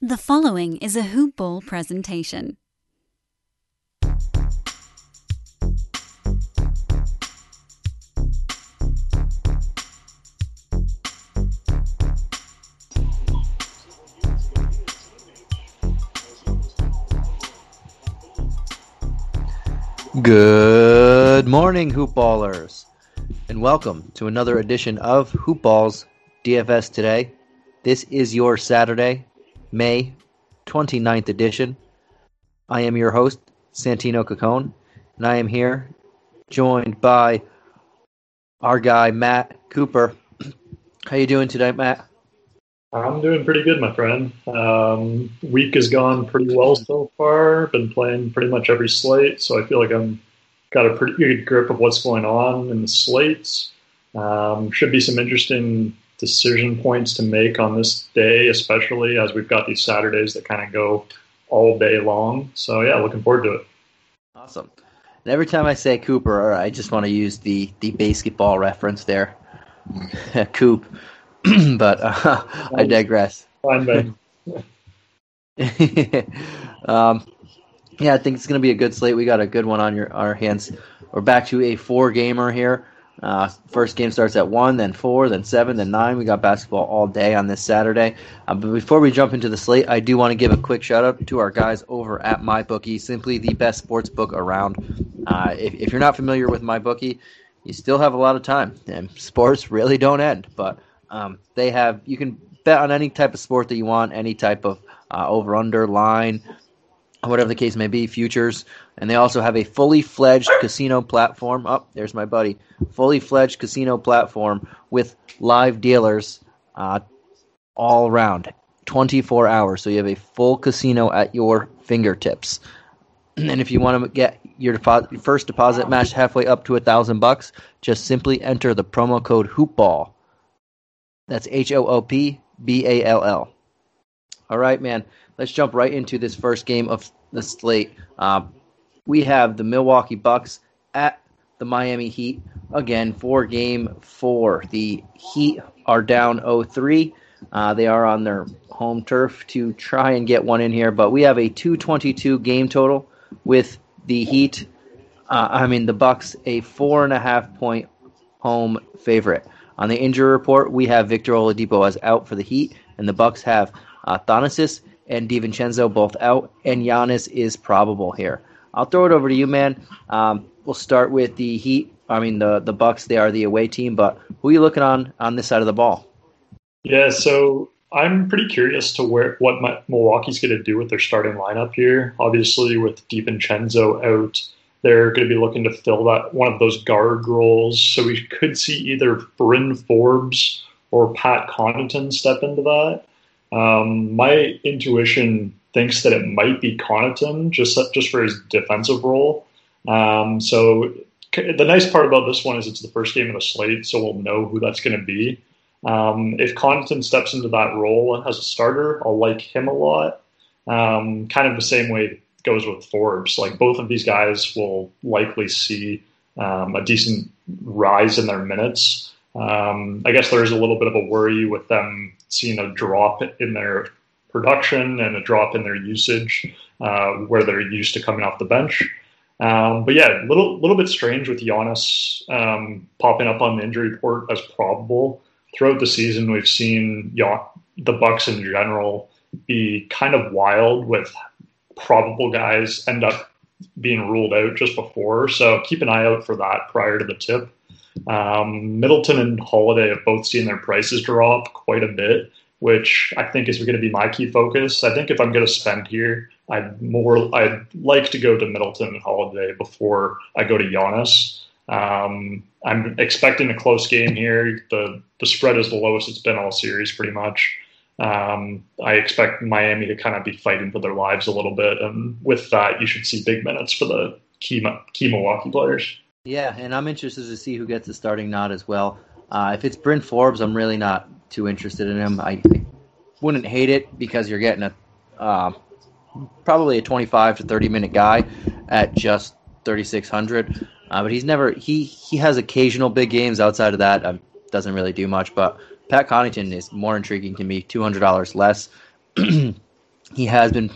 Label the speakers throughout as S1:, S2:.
S1: The following is a Hoop Ball presentation.
S2: Good morning, hoopballers, and welcome to another edition of Hoopballs DFS Today. This is your Saturday, May 29th edition. I am your host, Santino Cacone, and I am here joined by our guy Matt Cooper. How you doing today, Matt?
S3: I'm doing pretty good, my friend. Um, week has gone pretty well so far. Been playing pretty much every slate, so I feel like I'm got a pretty good grip of what's going on in the slates. Um, should be some interesting decision points to make on this day, especially as we've got these Saturdays that kind of go all day long. So yeah, looking forward to it.
S2: Awesome. And every time I say Cooper, I just want to use the the basketball reference there, Coop. but uh, I digress.
S3: Fine,
S2: um, yeah, I think it's going to be a good slate. We got a good one on your our hands. We're back to a four gamer here. Uh, first game starts at one, then four, then seven, then nine. We got basketball all day on this Saturday. Uh, but before we jump into the slate, I do want to give a quick shout out to our guys over at MyBookie, simply the best sports book around. Uh, if, if you're not familiar with MyBookie, you still have a lot of time, and sports really don't end. But um, they have you can bet on any type of sport that you want, any type of uh, over under line, whatever the case may be, futures. And they also have a fully fledged casino platform. Oh, there's my buddy. Fully fledged casino platform with live dealers uh, all around, 24 hours. So you have a full casino at your fingertips. And if you want to get your deposit, first deposit matched halfway up to a thousand bucks, just simply enter the promo code HoopBall. That's H O O P B A L L. All right, man. Let's jump right into this first game of the slate. Uh, we have the Milwaukee Bucks at the Miami Heat again for game four. The Heat are down 0-3. Uh, they are on their home turf to try and get one in here, but we have a 222 game total with the Heat. Uh, I mean the Bucks a four and a half point home favorite. On the injury report, we have Victor Oladipo as out for the Heat, and the Bucks have uh, Thanasis and DiVincenzo both out, and Giannis is probable here. I'll throw it over to you, man. Um, we'll start with the Heat. I mean the the Bucks. They are the away team, but who are you looking on on this side of the ball?
S3: Yeah, so I'm pretty curious to where what my, Milwaukee's going to do with their starting lineup here. Obviously, with DiVincenzo out, they're going to be looking to fill that one of those guard roles. So we could see either Bryn Forbes or Pat Connaughton step into that. Um, my intuition thinks that it might be Connaughton just just for his defensive role. Um, so the nice part about this one is it's the first game of the slate, so we'll know who that's going to be. Um, if Connaughton steps into that role as a starter, I'll like him a lot. Um, kind of the same way goes with Forbes. Like both of these guys will likely see um, a decent rise in their minutes. Um, I guess there is a little bit of a worry with them seeing a drop in their production and a drop in their usage uh, where they're used to coming off the bench. Um, but yeah, a little little bit strange with Giannis um, popping up on the injury report as probable. Throughout the season, we've seen the Bucks in general be kind of wild with probable guys end up being ruled out just before. So keep an eye out for that prior to the tip. Um, Middleton and Holiday have both seen their prices drop quite a bit, which I think is going to be my key focus. I think if I'm going to spend here, I'd more I'd like to go to Middleton and Holiday before I go to Giannis. Um, I'm expecting a close game here. The the spread is the lowest it's been all series, pretty much. Um, I expect Miami to kind of be fighting for their lives a little bit, and with that, you should see big minutes for the key key Milwaukee players.
S2: Yeah, and I'm interested to see who gets the starting nod as well. Uh, if it's Bryn Forbes, I'm really not too interested in him. I, I wouldn't hate it because you're getting a uh, probably a 25 to 30 minute guy at just 3600. Uh, but he's never he he has occasional big games. Outside of that, um, doesn't really do much. But Pat Connaughton is more intriguing to me. Two hundred dollars less. he has been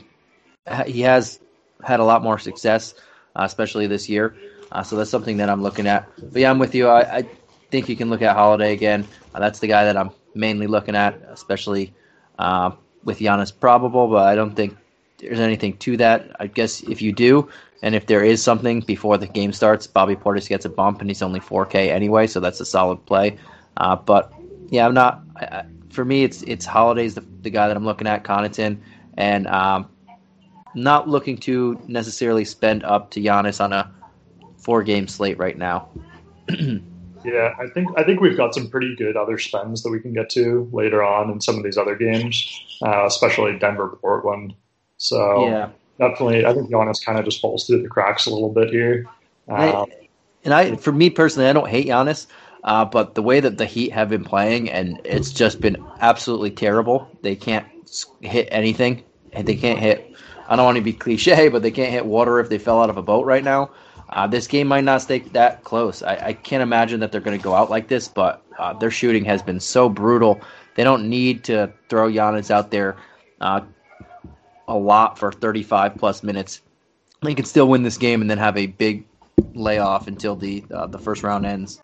S2: he has had a lot more success, uh, especially this year. Uh, so that's something that I'm looking at. But yeah, I'm with you. I, I think you can look at Holiday again. Uh, that's the guy that I'm mainly looking at, especially uh, with Giannis probable. But I don't think there's anything to that. I guess if you do, and if there is something before the game starts, Bobby Portis gets a bump, and he's only 4K anyway, so that's a solid play. Uh, but yeah, I'm not. I, for me, it's it's Holiday's the, the guy that I'm looking at, Connaughton, and um, not looking to necessarily spend up to Giannis on a four game slate right now.
S3: yeah, I think I think we've got some pretty good other spends that we can get to later on in some of these other games, uh, especially Denver Portland. So yeah. definitely, I think Giannis kind of just falls through the cracks a little bit here.
S2: Um, I, and I, for me personally, I don't hate Giannis. Uh, but the way that the Heat have been playing, and it's just been absolutely terrible. They can't hit anything. and They can't hit. I don't want to be cliche, but they can't hit water if they fell out of a boat right now. Uh, this game might not stay that close. I, I can't imagine that they're going to go out like this, but uh, their shooting has been so brutal. They don't need to throw Giannis out there uh, a lot for 35 plus minutes. They can still win this game and then have a big layoff until the uh, the first round ends.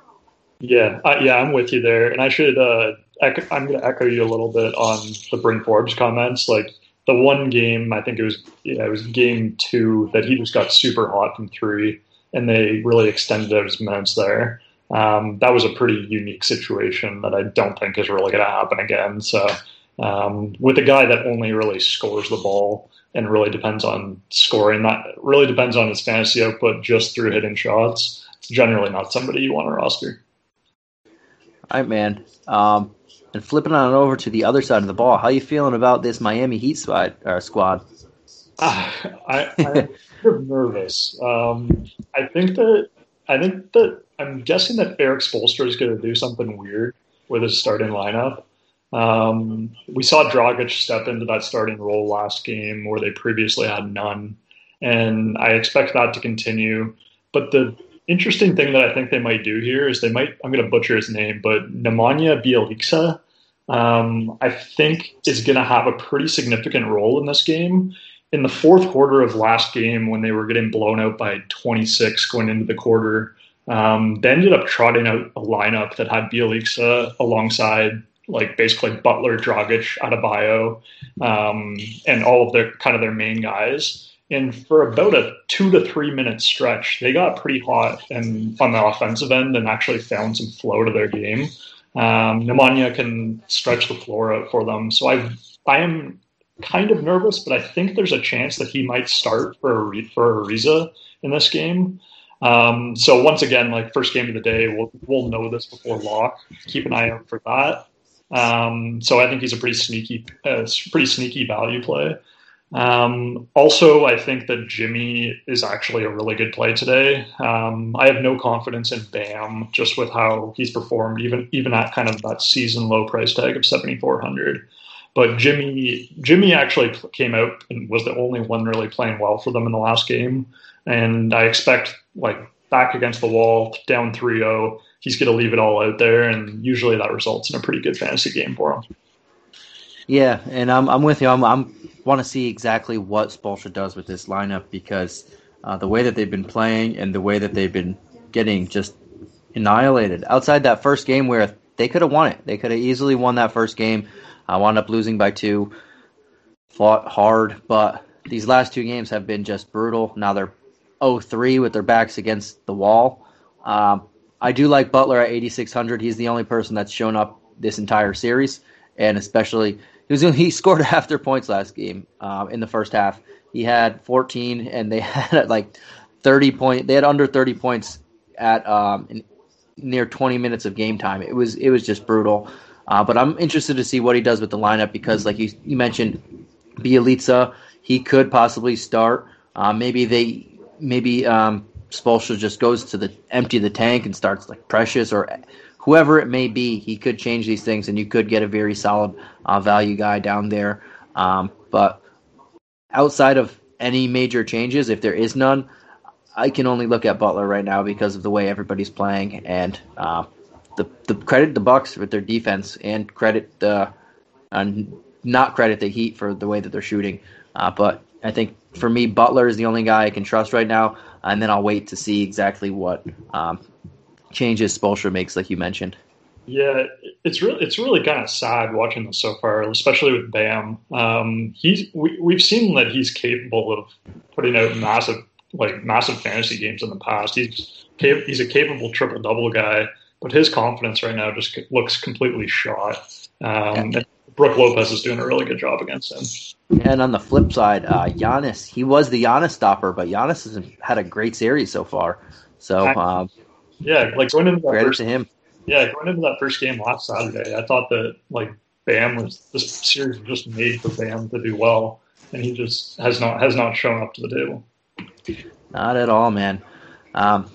S3: Yeah, yeah, I'm with you there, and I should. Uh, I'm going to echo you a little bit on the Bryn Forbes comments. Like the one game, I think it was yeah, it was game two that he just got super hot from three, and they really extended out his minutes there. Um, that was a pretty unique situation that I don't think is really going to happen again. So um, with a guy that only really scores the ball and really depends on scoring, that really depends on his fantasy output just through hitting shots. It's generally not somebody you want to roster.
S2: All right, man. Um, and flipping on over to the other side of the ball, how you feeling about this Miami Heat squad? Or squad?
S3: I, I'm nervous. Um, I think that I think that I'm guessing that Erik Spoelstra is going to do something weird with his starting lineup. Um, we saw Dragic step into that starting role last game where they previously had none, and I expect that to continue. But the interesting thing that I think they might do here is they might, I'm going to butcher his name, but Nemanja Bjelica, um, I think is going to have a pretty significant role in this game. In the fourth quarter of last game, when they were getting blown out by 26 going into the quarter, um, they ended up trotting out a lineup that had Bjelica alongside like basically Butler, Dragic, Adebayo, um, and all of their kind of their main guys. And for about a two to three minute stretch, they got pretty hot and on the offensive end and actually found some flow to their game. Um, Nemanja can stretch the floor out for them. So I I am kind of nervous, but I think there's a chance that he might start for for Ariza in this game. Um, so once again, like first game of the day, we'll we'll know this before lock. Keep an eye out for that. Um, so I think he's a pretty sneaky, uh, pretty sneaky value play. Um, also, I think that Jimmy is actually a really good play today. Um, I have no confidence in Bam just with how he's performed, even even at kind of that season low price tag of seventy four hundred. But Jimmy Jimmy actually came out and was the only one really playing well for them in the last game, and I expect like back against the wall, down 3-0, he's going to leave it all out there, and usually that results in a pretty good fantasy game for him.
S2: Yeah, and I'm I'm with you. I'm, I'm want to see exactly what Spoelstra does with this lineup because uh, the way that they've been playing and the way that they've been getting just annihilated. Outside that first game where they could have won it, they could have easily won that first game. I wound up losing by two. Fought hard, but these last two games have been just brutal. Now they're 0-3 with their backs against the wall. Um, I do like Butler at 8600. He's the only person that's shown up this entire series, and especially he was he scored half their points last game um, in the first half. He had 14, and they had like 30 point. They had under 30 points at um, near 20 minutes of game time. It was it was just brutal. Uh, but I'm interested to see what he does with the lineup because, like you, you mentioned, Bjelica, he could possibly start. Uh, maybe they maybe um, just goes to the empty the tank and starts like Precious or whoever it may be, he could change these things, and you could get a very solid uh, value guy down there. Um, but outside of any major changes, if there is none, I can only look at Butler right now because of the way everybody's playing and uh, the the credit the Bucks with their defense and credit the uh, not credit the Heat for the way that they're shooting. Uh, but I think for me, Butler is the only guy I can trust right now, and then I'll wait to see exactly what um, changes Spoelstra makes, like you mentioned.
S3: Yeah, it's really it's really kind of sad watching this so far, especially with Bam. Um, he's we, we've seen that he's capable of putting out massive like massive fantasy games in the past. He's he's a capable triple double guy, but his confidence right now just looks completely shot. Um, yeah. Brook Lopez is doing a really good job against him.
S2: And on the flip side, uh, Giannis, he was the Giannis stopper, but Giannis has had a great series so far. So, um,
S3: yeah, like going into that first,
S2: to him.
S3: Yeah, going into that first game last Saturday, I thought that like Bam was this series was just made for Bam to do well, and he just has not has not shown up to the table.
S2: Not at all, man. Um,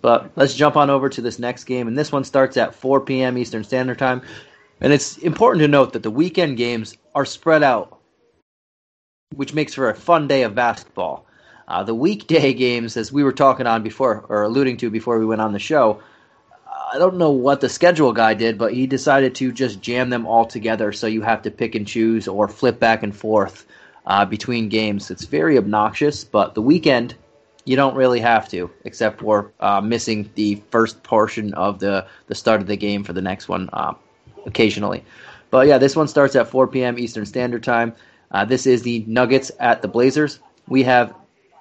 S2: but let's jump on over to this next game, and this one starts at 4 p.m. Eastern Standard Time. And it's important to note that the weekend games are spread out, which makes for a fun day of basketball. Uh, the weekday games, as we were talking on before, or alluding to before we went on the show, I don't know what the schedule guy did, but he decided to just jam them all together so you have to pick and choose or flip back and forth uh, between games. It's very obnoxious, but the weekend, you don't really have to, except for uh, missing the first portion of the, the start of the game for the next one. Uh, occasionally. But yeah, this one starts at 4 p.m. Eastern Standard Time. Uh, this is the Nuggets at the Blazers. We have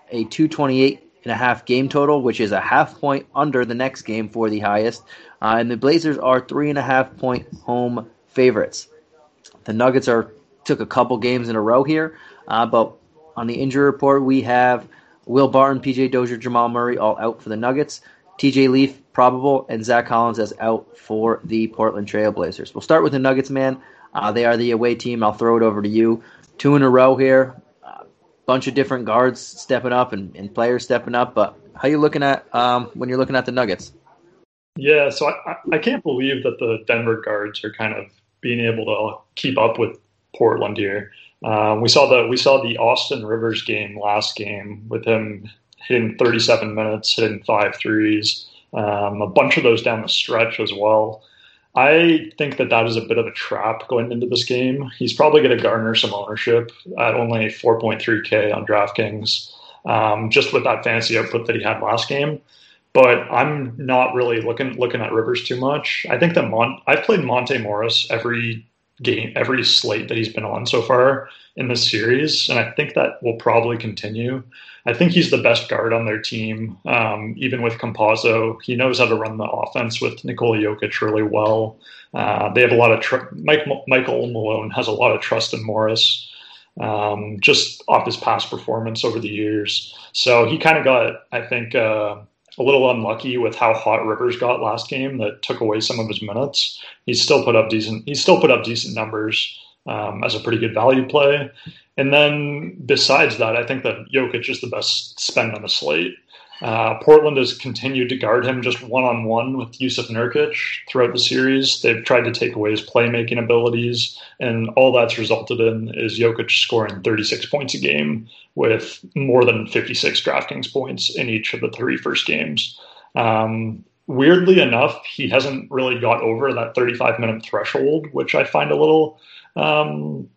S2: a 228 and a half game total, which is a half point under the next game for the highest. Uh, and the Blazers are three and a half point home favorites. The Nuggets are took a couple games in a row here, uh, but on the injury report we have Will Barton, PJ Dozier, Jamal Murray all out for the Nuggets. TJ Leaf probable, and Zach Collins as out for the Portland Trailblazers. We'll start with the Nuggets, man. Uh, they are the away team. I'll throw it over to you. Two in a row here. A uh, bunch of different guards stepping up and, and, players stepping up. But how you looking at um, when you're looking at the Nuggets?
S3: Yeah, so I, I can't believe that the Denver guards are kind of being able to keep up with Portland here. Um, we saw the we saw the Austin Rivers game last game with him hitting 37 minutes, hitting five threes, um, a bunch of those down the stretch as well. I think that that is a bit of a trap going into this game. He's probably going to garner some ownership at only 4.3K on DraftKings, um, just with that fancy output that he had last game. But I'm not really looking looking at Rivers too much. I think that Mon- I've played Monte Morris every game, every slate that he's been on so far in this series, and I think that will probably continue. I think he's the best guard on their team, um, even with Campazzo. He knows how to run the offense with Nikola Jokic really well. Uh, they have a lot of tr- Mike, Michael Malone has a lot of trust in Morris, um, just off his past performance over the years. So he kind of got, I think. Uh, a little unlucky with how hot Rivers got last game that took away some of his minutes. He's still put up decent. He's still put up decent numbers um, as a pretty good value play. And then besides that, I think that Jokic is the best spend on the slate. Uh, Portland has continued to guard him just one on one with Jusuf Nurkic throughout the series. They've tried to take away his playmaking abilities, and all that's resulted in is Jokic scoring 36 points a game with more than 56 DraftKings points in each of the three first games. Um, weirdly enough, he hasn't really got over that 35 minute threshold, which I find a little um,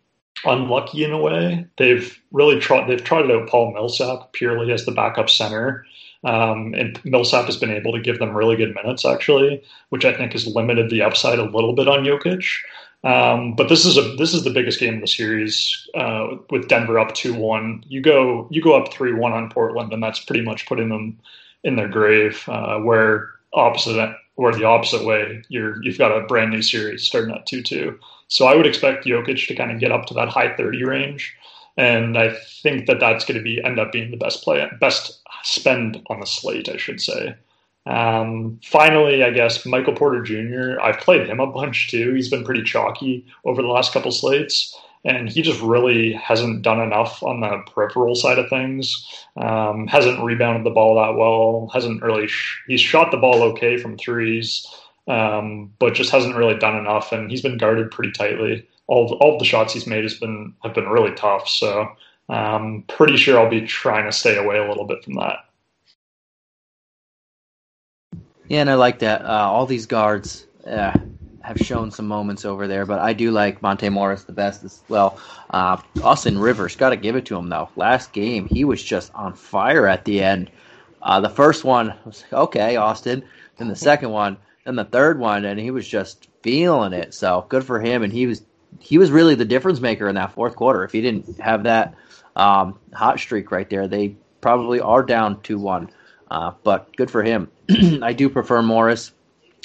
S3: unlucky in a way. They've really tried. They've tried out Paul Millsap purely as the backup center, um, and Millsap has been able to give them really good minutes actually, which I think has limited the upside a little bit on Jokic. Um, but this is a this is the biggest game of the series uh, with Denver up two one. You go you go up three one on Portland, and that's pretty much putting them in their grave. Uh, where opposite where the opposite way, you're you've got a brand new series starting at two two. So I would expect Jokic to kind of get up to that high 30 range. And I think that that's going to be end up being the best play, best spend on the slate, I should say. Um, finally, I guess Michael Porter Jr. I've played him a bunch too. He's been pretty chalky over the last couple slates, and he just really hasn't done enough on the peripheral side of things. Um, hasn't rebounded the ball that well. Hasn't really. Sh- he's shot the ball okay from threes um, but just hasn't really done enough. And he's been guarded pretty tightly. All all the shots he's made has been have been really tough. So um, pretty sure I'll be trying to stay away a little bit from that.
S2: Yeah, and I like that. Uh, all these guards, uh, have shown some moments over there, but I do like Monte Morris the best as well. Uh, Austin Rivers, got to give it to him though. Last game, he was just on fire at the end. Uh, the first one was okay, Austin. Then the second one, then the third one, and he was just feeling it. So good for him, and he was he was really the difference maker in that fourth quarter. If he didn't have that um, hot streak right there, they probably are down two one. Uh, but good for him. I do prefer Morris.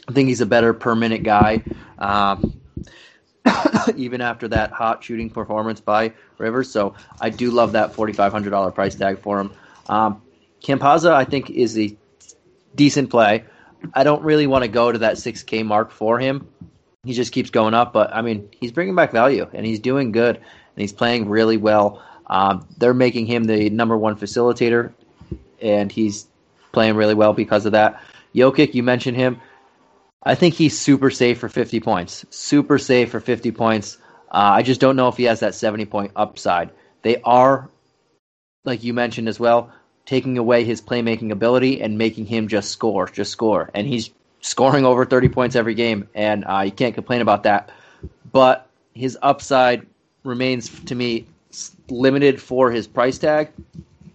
S2: I think he's a better per minute guy. Um, even after that hot shooting performance by Rivers. So I do love that $4,500 price tag for him. Um, Campazzo, I think, is a decent play. I don't really want to go to that 6K mark for him. He just keeps going up, but I mean, he's bringing back value and he's doing good and he's playing really well. Um, they're making him the number one facilitator, and he's playing really well because of that. Jokic, you mentioned him. I think he's super safe for 50 points. Super safe for 50 points. Uh, I just don't know if he has that 70 point upside. They are, like you mentioned as well, taking away his playmaking ability and making him just score, just score. And he's scoring over 30 points every game, and uh, you can't complain about that. But his upside remains, to me, limited for his price tag,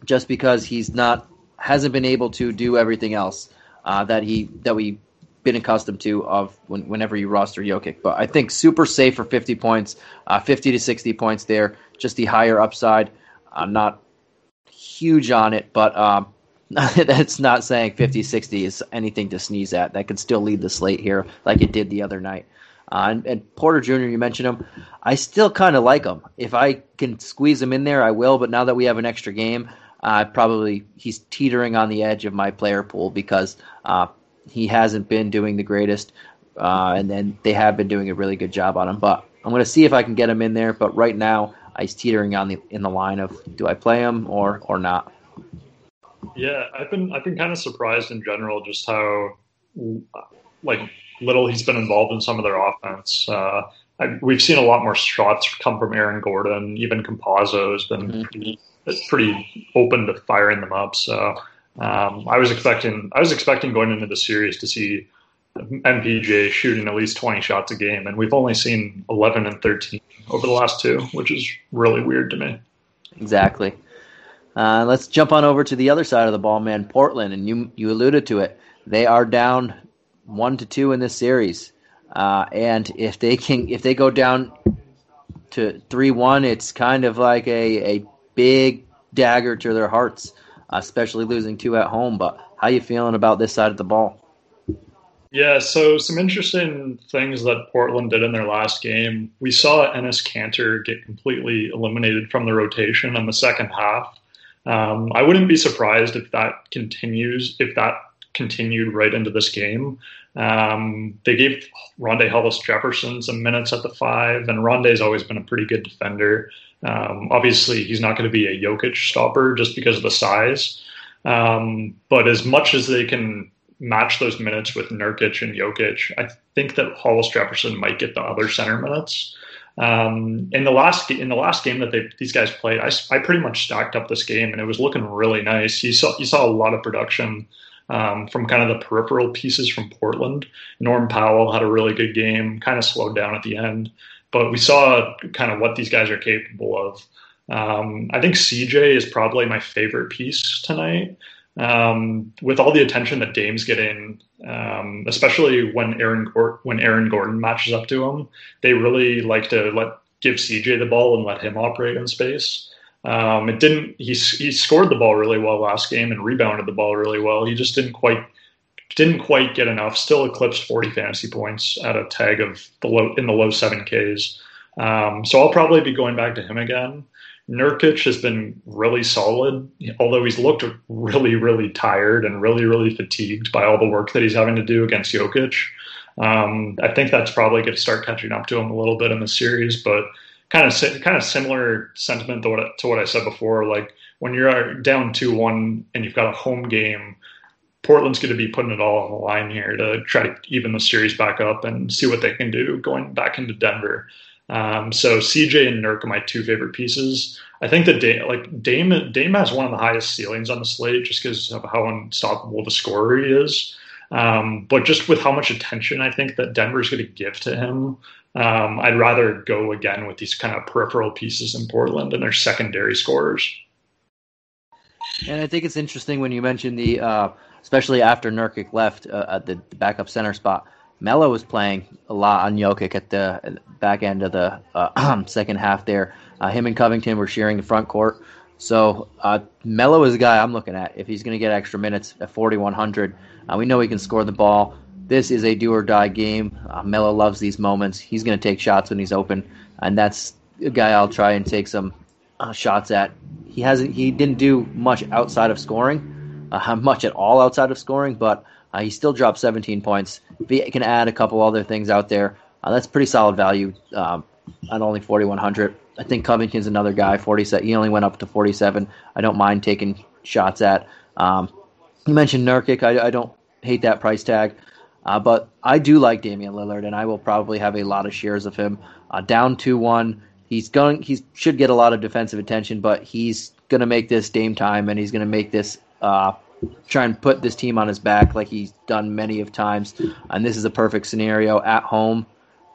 S2: just because he's not hasn't been able to do everything else uh, that he that we been accustomed to of when, whenever you roster Jokic. But I think super safe for 50 points, uh, 50 to 60 points there. Just the higher upside. I'm not huge on it, but um, that's not saying 50 60 is anything to sneeze at. That could still lead the slate here, like it did the other night. Uh, and, and, Porter Jr., you mentioned him. I still kind of like him. If I can squeeze him in there, I will. But now that we have an extra game, uh, probably he's teetering on the edge of my player pool because uh, he hasn't been doing the greatest, uh, and then they have been doing a really good job on him. But I'm going to see if I can get him in there. But right now, he's teetering on the in the line of do I play him or or not.
S3: Yeah, I've been I've been kind of surprised in general just how like little he's been involved in some of their offense. Uh, I, we've seen a lot more shots come from Aaron Gordon. Even Campazzo has been mm-hmm. pretty, pretty open to firing them up. So um, I was expecting I was expecting going into the series to see MPJ shooting at least 20 shots a game, and we've only seen 11 and 13 over the last two, which is really weird to me.
S2: Exactly. Uh, let's jump on over to the other side of the ball, man. Portland, and you you alluded to it. They are down one to two in this series, uh, and if they can if they go down to three one, it's kind of like a a big dagger to their hearts especially losing two at home. But how you feeling about this side of the ball?
S3: Yeah, so some interesting things that Portland did in their last game. We saw Enes Kanter get completely eliminated from the rotation in the second half. Um, I wouldn't be surprised if that continues, if that continued right into this game. Um, they gave Rondae Hollis Jefferson some minutes at the five, and Rondae's always been a pretty good defender. Um, obviously, he's not going to be a Jokic stopper just because of the size. Um, but as much as they can match those minutes with Nurkic and Jokic, I think that Hollis Jefferson might get the other center minutes. Um, in the last in the last game that they, these guys played, I, I pretty much stacked up this game and it was looking really nice. You saw you saw a lot of production um, from kind of the peripheral pieces from Portland. Norm Powell had a really good game, kind of slowed down at the end but we saw kind of what these guys are capable of. Um, I think CJ is probably my favorite piece tonight. Um, with all the attention that Dame's getting, um, especially when Aaron when Aaron Gordon matches up to him, they really like to let give CJ the ball and let him operate in space. Um, it didn't. He he scored the ball really well last game and rebounded the ball really well. He just didn't quite didn't quite get enough. Still eclipsed 40 fantasy points at a tag of the low in the low seven Ks. Um, so I'll probably be going back to him again. Nurkic has been really solid, although he's looked really, really tired and really, really fatigued by all the work that he's having to do against Jokic. Um, I think that's probably going to start catching up to him a little bit in the series, but kind of kind of similar sentiment to what to what I said before. Like when you're down two one and you've got a home game Portland's going to be putting it all on the line here to try to even the series back up and see what they can do going back into Denver. Um, so CJ and Nurk are my two favorite pieces. I think that Dame, like Dame, Dame has one of the highest ceilings on the slate just because of how unstoppable the scorer he is. Um, but just with how much attention I think that Denver's going to give to him, um, I'd rather go again with these kind of peripheral pieces in Portland and their secondary scorers.
S2: And I think it's interesting when you mentioned the, uh, especially after Nurkic left uh, at the backup center spot. Melo was playing a lot on Jokic at the back end of the uh, second half there. Uh, him and Covington were sharing the front court. So uh, Melo is a guy I'm looking at. If he's going to get extra minutes at 4,100, uh, we know he can score the ball. This is a do or die game. Uh, Melo loves these moments. He's going to take shots when he's open, and that's a guy I'll try and take some uh, shots at. He hasn't. He didn't do much outside of scoring, uh, much at all outside of scoring, but uh, he still dropped 17 points. If he can add a couple other things out there, uh, that's pretty solid value um, at only 4,100. I think Covington's another guy. 47. He only went up to 47. I don't mind taking shots at. Um, you mentioned Nurkic. I, I, don't hate that price tag, uh, but I do like Damian Lillard, and I will probably have a lot of shares of him. Uh, down two one. He's going. He should get a lot of defensive attention, but he's going to make this Dame time, and he's going to make this uh, try and put this team on his back like he's done many of times. And this is a perfect scenario at home,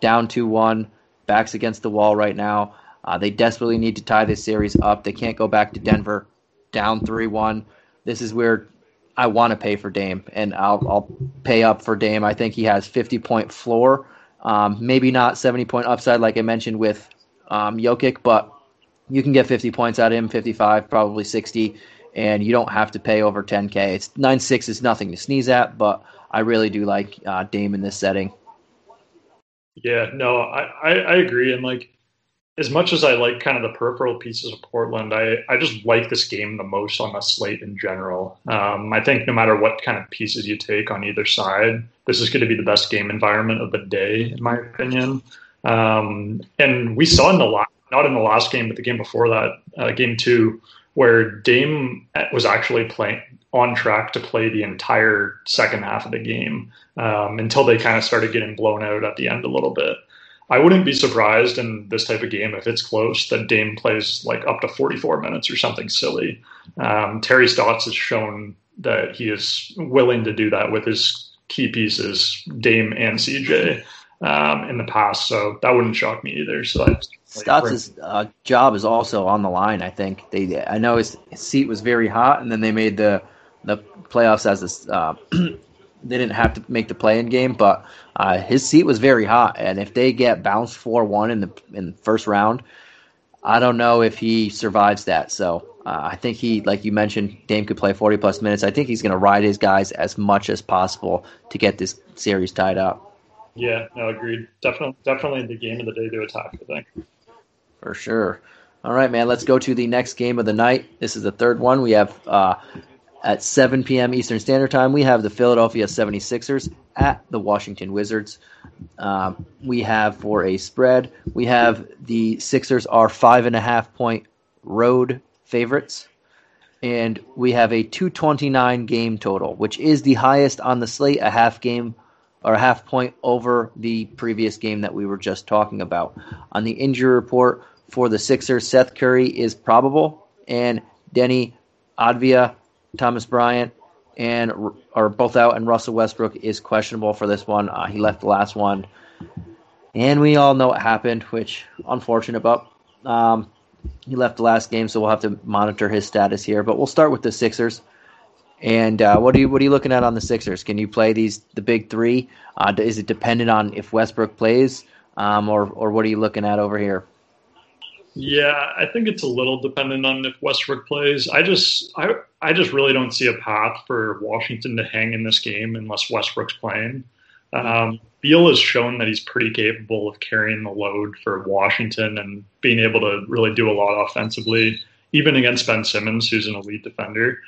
S2: down 2 1, backs against the wall right now. Uh, they desperately need to tie this series up. They can't go back to Denver down 3 1. This is where I want to pay for Dame, and I'll, I'll pay up for Dame. I think he has 50 point floor, um, maybe not 70 point upside like I mentioned with um, Jokic, but you can get 50 points out of him, 55, probably 60 and you don't have to pay over 10k. It's nine six is nothing to sneeze at, but I really do like uh, Dame in this setting.
S3: Yeah, no, I, I, I agree, and like as much as I like kind of the peripheral pieces of Portland, I, I just like this game the most on the slate in general. Um, I think no matter what kind of pieces you take on either side, this is going to be the best game environment of the day, in my opinion. Um, and we saw in the last, not in the last game, but the game before that, uh, game two, where Dame was actually playing on track to play the entire second half of the game um, until they kind of started getting blown out at the end a little bit. I wouldn't be surprised in this type of game if it's close that Dame plays like up to 44 minutes or something silly. Um, Terry Stotts has shown that he is willing to do that with his key pieces, Dame and CJ um, in the past, so that wouldn't shock me either. So that's
S2: Stotts' uh, job is also on the line. I think they. I know his, seat was very hot, and then they made the the playoffs as this. Uh, they didn't have to make the play-in game, but uh, his seat was very hot. And if they get bounced four one in the in the first round, I don't know if he survives that. So uh, I think he, like you mentioned, Dame could play forty plus minutes. I think he's going to ride his guys as much as possible to get this series tied up.
S3: Yeah, no, agreed. Definitely, definitely the game of the day to attack. I think.
S2: For sure. All right, man. Let's go to the next game of the night. This is the third one. We have uh, at 7 p.m. Eastern Standard Time. We have the Philadelphia 76ers at the Washington Wizards. Um, we have for a spread. We have the Sixers are five and a half point road favorites and we have a 229 game total, which is the highest on the slate, a half game or a half point over the previous game that we were just talking about. On the injury report for the Sixers, Seth Curry is probable, and Deni Avdija, Thomas Bryant, and are both out, and Russell Westbrook is questionable for this one. Uh, he left the last one, and we all know what happened, which unfortunate, but um, he left the last game, so we'll have to monitor his status here. But we'll start with the Sixers. And uh, what are you what are you looking at on the Sixers? Can you play these the big three? Uh, is it dependent on if Westbrook plays, um, or or what are you looking at over here?
S3: Yeah, I think it's a little dependent on if Westbrook plays. I just I I just really don't see a path for Washington to hang in this game unless Westbrook's playing. Um, Beal has shown that he's pretty capable of carrying the load for Washington and being able to really do a lot offensively, even against Ben Simmons, who's an elite defender.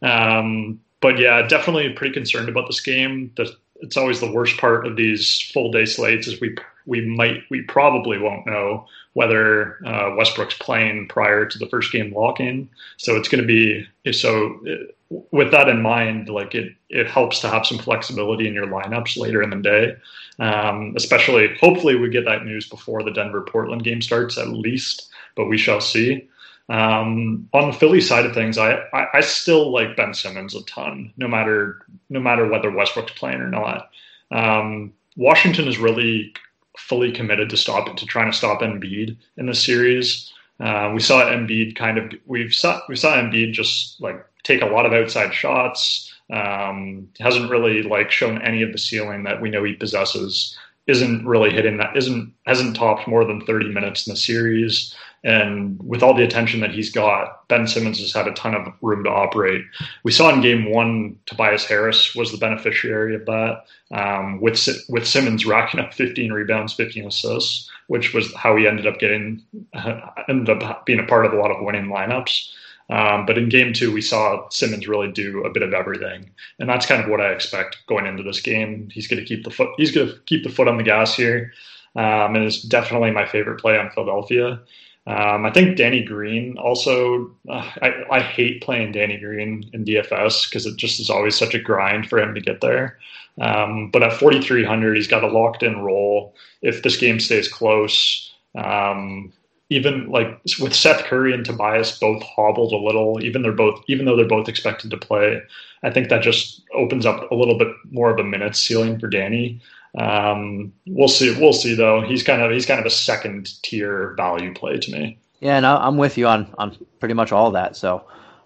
S3: Um, but yeah, definitely pretty concerned about this game. The, it's always the worst part of these full day slates is we we might we probably won't know whether uh, Westbrook's playing prior to the first game in. So it's going to be so. It, with that in mind, like it, it helps to have some flexibility in your lineups later in the day. Um, especially, hopefully, we get that news before the Denver Portland game starts at least, but we shall see. Um, on the Philly side of things, I, I, I still like Ben Simmons a ton, no matter no matter whether Westbrook's playing or not. Um, Washington is really fully committed to stop to trying to stop Embiid in the series. Uh, we saw Embiid kind of we've saw we saw Embiid just like take a lot of outside shots. Um, hasn't really like shown any of the ceiling that we know he possesses. Isn't really hitting that. Isn't hasn't topped more than thirty minutes in the series. And with all the attention that he's got, Ben Simmons has had a ton of room to operate. We saw in game one, Tobias Harris was the beneficiary of that, um, with with Simmons racking up 15 rebounds, 15 assists, which was how he ended up getting uh, ended up being a part of a lot of winning lineups. Um, but in game two, we saw Simmons really do a bit of everything, and that's kind of what I expect going into this game. He's going to keep the foot. He's going to keep the foot on the gas here, um, and it's definitely my favorite play on Philadelphia. Um, I think Danny Green also. Uh, I, I hate playing Danny Green in DFS because it just is always such a grind for him to get there. Um, but at 4,300, he's got a locked in role. If this game stays close, um, even like with Seth Curry and Tobias both hobbled a little, even they're both even though they're both expected to play, I think that just opens up a little bit more of a minutes ceiling for Danny. Um, we'll see. We'll see though. He's kind of he's kind of a second tier value play to me.
S2: Yeah, and I'm with you on on pretty much all that. So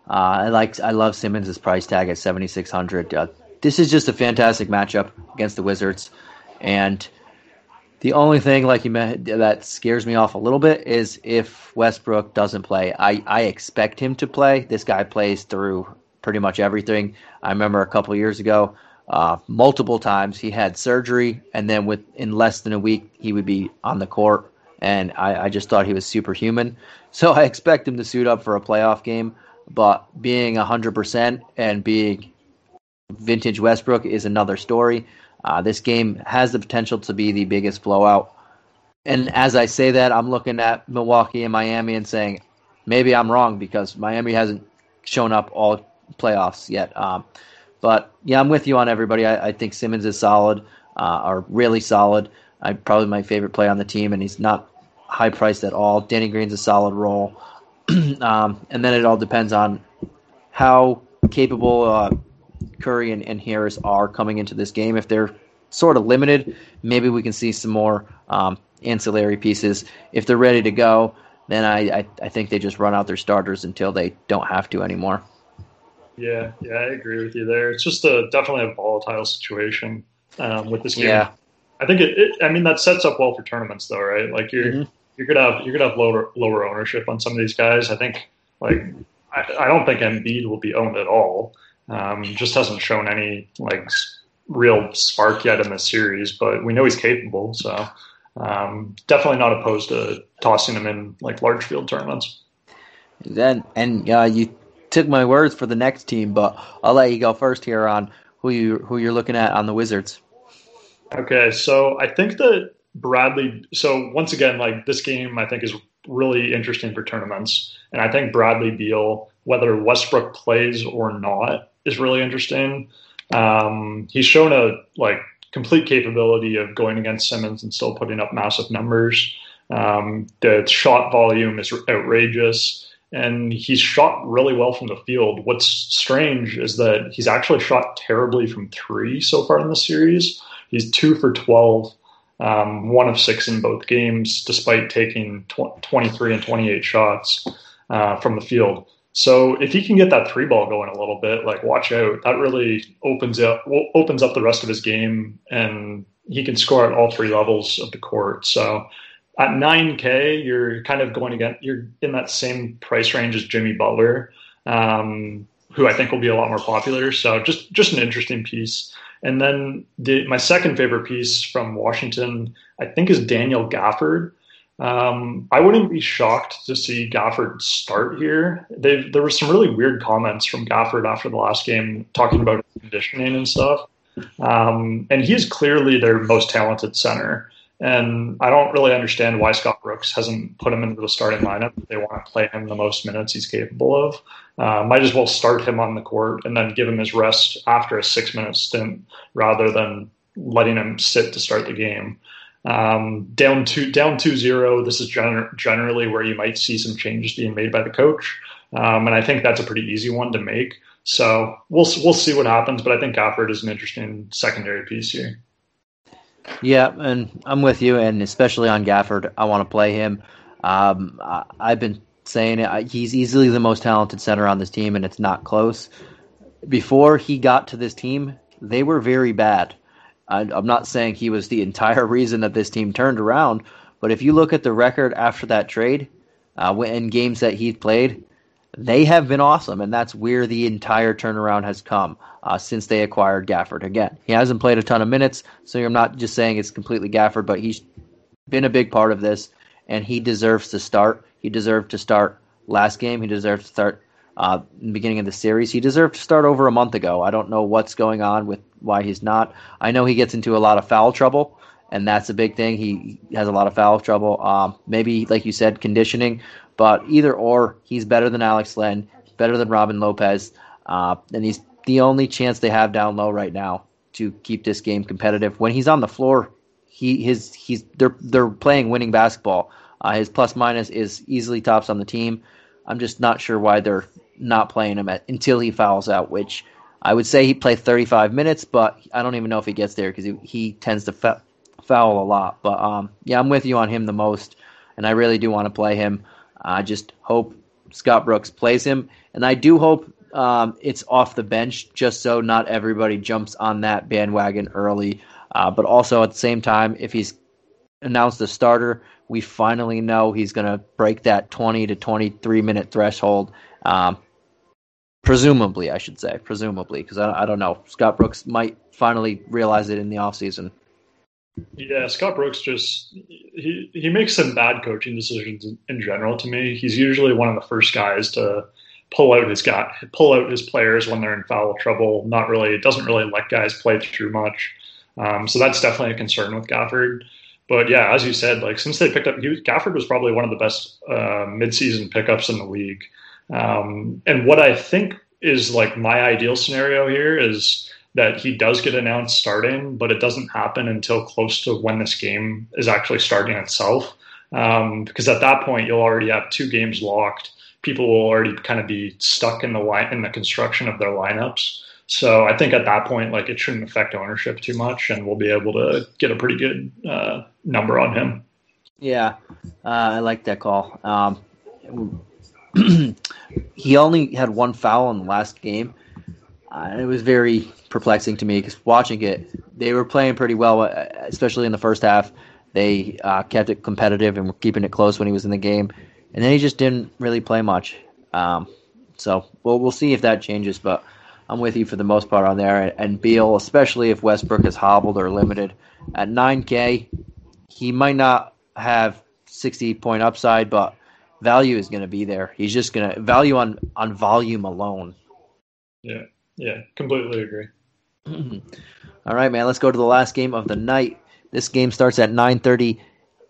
S2: uh, I like I love Simmons' price tag at 7600. Uh, this is just a fantastic matchup against the Wizards, and the only thing like you that scares me off a little bit is if Westbrook doesn't play. I I expect him to play. This guy plays through pretty much everything. I remember a couple years ago uh, multiple times. He had surgery, and then with in less than a week, he would be on the court. And I, I just thought he was superhuman. So I expect him to suit up for a playoff game. But being 100% and being vintage Westbrook is another story. Uh, this game has the potential to be the biggest blowout. And as I say that, I'm looking at Milwaukee and Miami and saying, maybe I'm wrong because Miami hasn't shown up all playoffs yet. Um, but yeah, I'm with you on everybody. I, I think Simmons is solid, uh, or really solid. I probably my favorite play on the team, and he's not high priced at all. Danny Green's a solid role, um, and then it all depends on how capable uh, Curry and, and, Harris are coming into this game. If they're sort of limited, maybe we can see some more um, ancillary pieces. If they're ready to go, then I, I, I think they just run out their starters until they don't have to anymore.
S3: Yeah, yeah, I agree with you there. It's just a definitely a volatile situation um, with this game.
S2: Yeah.
S3: I think it, it, I mean, that sets up well for tournaments, though, right? Like you're mm-hmm. you're gonna have you're gonna have lower lower ownership on some of these guys. I think like I, I don't think Embiid will be owned at all. Um, just hasn't shown any like real spark yet in this series, but we know he's capable. So um, definitely not opposed to tossing him in like large field tournaments.
S2: Then and uh, you took my words for the next team, but I'll let you go first here on who you who you're looking at on the Wizards.
S3: Okay, so I think that Bradley. So once again, like this game, I think is really interesting for tournaments, and I think Bradley Beal, whether Westbrook plays or not, is really interesting. Um, he's shown a like complete capability of going against Simmons and still putting up massive numbers. Um, the shot volume is outrageous and he's shot really well from the field. What's strange is that he's actually shot terribly from three so far in the series. He's two for 12, um, one of six in both games, despite taking tw- 23 and 28 shots uh, from the field. So if he can get that three ball going a little bit, like watch out, that really opens up opens up the rest of his game, and he can score at all three levels of the court. So at 9K, you're kind of going again. You're in that same price range as Jimmy Butler, um, who I think will be a lot more popular. So just just an interesting piece. And then the, my second favorite piece from Washington, I think, is Daniel Gafford. Um, I wouldn't be shocked to see Gafford start here. They've, there were some really weird comments from Gafford after the last game, talking about conditioning and stuff. Um, and he is clearly their most talented center. And I don't really understand why Scott Brooks hasn't put him into the starting lineup. They want to play him the most minutes he's capable of. Uh, might as well start him on the court and then give him his rest after a six minute stint rather than letting him sit to start the game. Um, down two down two zero. This is gener- generally where you might see some changes being made by the coach, um, and I think that's a pretty easy one to make. So we'll we'll see what happens, but I think Gafford is an interesting secondary piece here.
S2: Yeah, and I'm with you, and especially on Gafford, I want to play him. Um, I, have been saying it. He's easily the most talented center on this team, and it's not close. Before he got to this team, they were very bad. I, I'm not saying he was the entire reason that this team turned around, but if you look at the record after that trade, uh, in games that he played, they have been awesome, and that's where the entire turnaround has come uh, since they acquired Gafford. Again, he hasn't played a ton of minutes, so I'm not just saying it's completely Gafford, but he's been a big part of this, and he deserves to start. He deserved to start last game. He deserved to start uh, in the beginning of the series. He deserved to start over a month ago. I don't know what's going on with why he's not. I know he gets into a lot of foul trouble, and that's a big thing. He has a lot of foul trouble. Um, maybe, like you said, conditioning, but either or, he's better than Alex Len, better than Robin Lopez, uh, and he's the only chance they have down low right now to keep this game competitive. When he's on the floor, he his he's they're they're playing winning basketball. Uh, his plus minus is easily tops on the team. I'm just not sure why they're not playing him at, until he fouls out, which I would say he played 35 minutes, but I don't even know if he gets there because he, he, tends to foul a lot. But um, yeah, I'm with you on him the most, and I really do want to play him. I just hope Scott Brooks plays him, and I do hope um, it's off the bench just so not everybody jumps on that bandwagon early. Uh, but also at the same time, if he's announced a starter, we finally know he's going to break that 20 to 23 minute threshold. Um, presumably, I should say, presumably, because I, I don't know. Scott Brooks might finally realize it in the offseason.
S3: Yeah, Scott Brooks just he he makes some bad coaching decisions in, in, general. To me, he's usually one of the first guys to pull out his guy, pull out his players when they're in foul trouble. Not really, doesn't really let guys play through much. Um, so that's definitely a concern with Gafford. But yeah, as you said, like since they picked up, Gafford was probably one of the best uh, midseason pickups in the league. Um, and what I think is like my ideal scenario here is that he does get announced starting, but it doesn't happen until close to when this game is actually starting itself. Um, because at that point, you'll already have two games locked. People will already kind of be stuck in the in the construction of their lineups. So I think at that point, like it shouldn't affect ownership too much, and we'll be able to get a pretty good uh, number on him.
S2: Yeah, uh, I like that call. Um, he only had one foul in the last game. Uh, it was very perplexing to me because watching it, they were playing pretty well, uh, especially in the first half. They uh, kept it competitive and were keeping it close when he was in the game, and then he just didn't really play much. Um, so we'll we'll see if that changes, but I'm with you for the most part on there. And Beal, especially if Westbrook is hobbled or limited at 9K, he might not have 60 point upside, but value is going to be there. He's just going to value on on volume alone.
S3: Yeah, yeah, completely agree.
S2: All right, man. Let's go to the last game of the night. This game starts at 9:30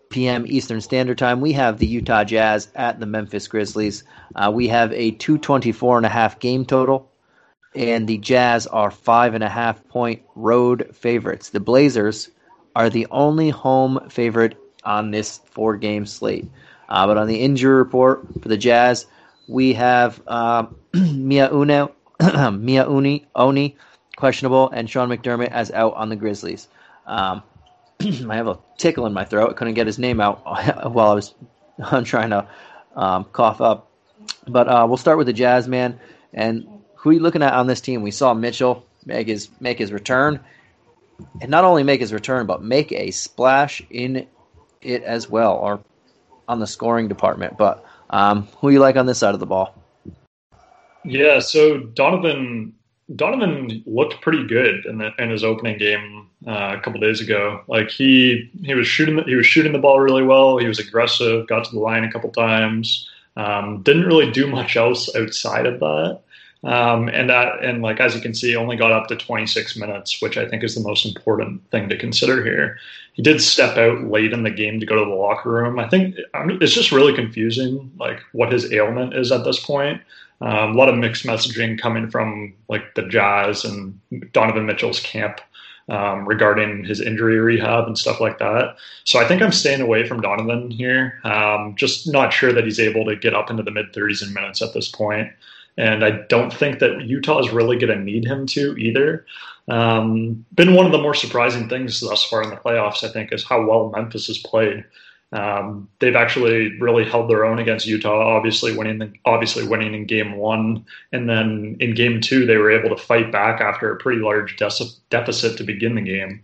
S2: p.m. Eastern Standard Time. We have the Utah Jazz at the Memphis Grizzlies. Uh, we have a 224 and a half game total, and the Jazz are five and a half point road favorites. The Blazers are the only home favorite on this four game slate. Uh, but on the injury report for the Jazz, we have uh, Mia Uno, Mia Uni, Oni questionable, and Sean McDermott as out on the Grizzlies. Um, I have a tickle in my throat. I couldn't get his name out while I was trying to um, cough up. But uh, we'll start with the Jazz man. And who are you looking at on this team? We saw Mitchell make his make his return, and not only make his return, but make a splash in it as well, or on the scoring department. But um, who you like on this side of the ball?
S3: Yeah, so Donovan Donovan looked pretty good in, the, in his opening game uh, a couple days ago. Like he he was shooting the, he was shooting the ball really well. He was aggressive, got to the line a couple times. Um, didn't really do much else outside of that. Um, and that, and like as you can see, only got up to 26 minutes, which I think is the most important thing to consider here. He did step out late in the game to go to the locker room. I think I mean, it's just really confusing, like what his ailment is at this point. Um, a lot of mixed messaging coming from like the Jazz and Donovan Mitchell's camp um, regarding his injury rehab and stuff like that. So I think I'm staying away from Donovan here. Um, just not sure that he's able to get up into the mid 30s in minutes at this point. And I don't think that Utah is really going to need him to either. Um, been one of the more surprising things thus far in the playoffs, I think, is how well Memphis has played. Um, they've actually really held their own against Utah, obviously winning the, obviously winning in game one, and then in game two they were able to fight back after a pretty large de- deficit to begin the game.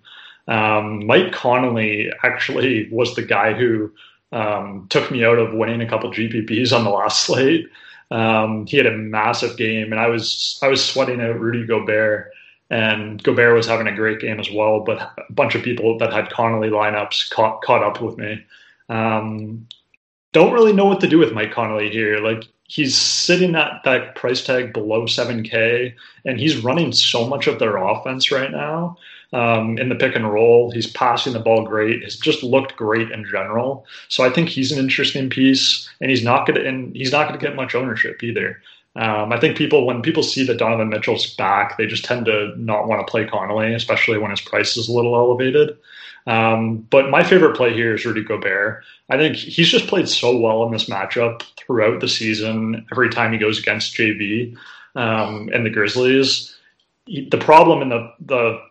S3: Um, Mike Conley actually was the guy who um, took me out of winning a couple GPPs on the last slate. Um, he had a massive game, and I was I was sweating out Rudy Gobert, and Gobert was having a great game as well. But a bunch of people that had Connolly lineups caught caught up with me. Um, don't really know what to do with Mike Conley here. Like he's sitting at that price tag below 7K, and he's running so much of their offense right now um, in the pick and roll. He's passing the ball great. Has just looked great in general. So I think he's an interesting piece, and he's not to and he's not to get much ownership either. Um, I think people when people see that Donovan Mitchell's back, they just tend to not want to play Conley, especially when his price is a little elevated. Um, but my favorite play here is Rudy Gobert. I think he's just played so well in this matchup throughout the season. Every time he goes against JV um, and the Grizzlies, he, the problem in the the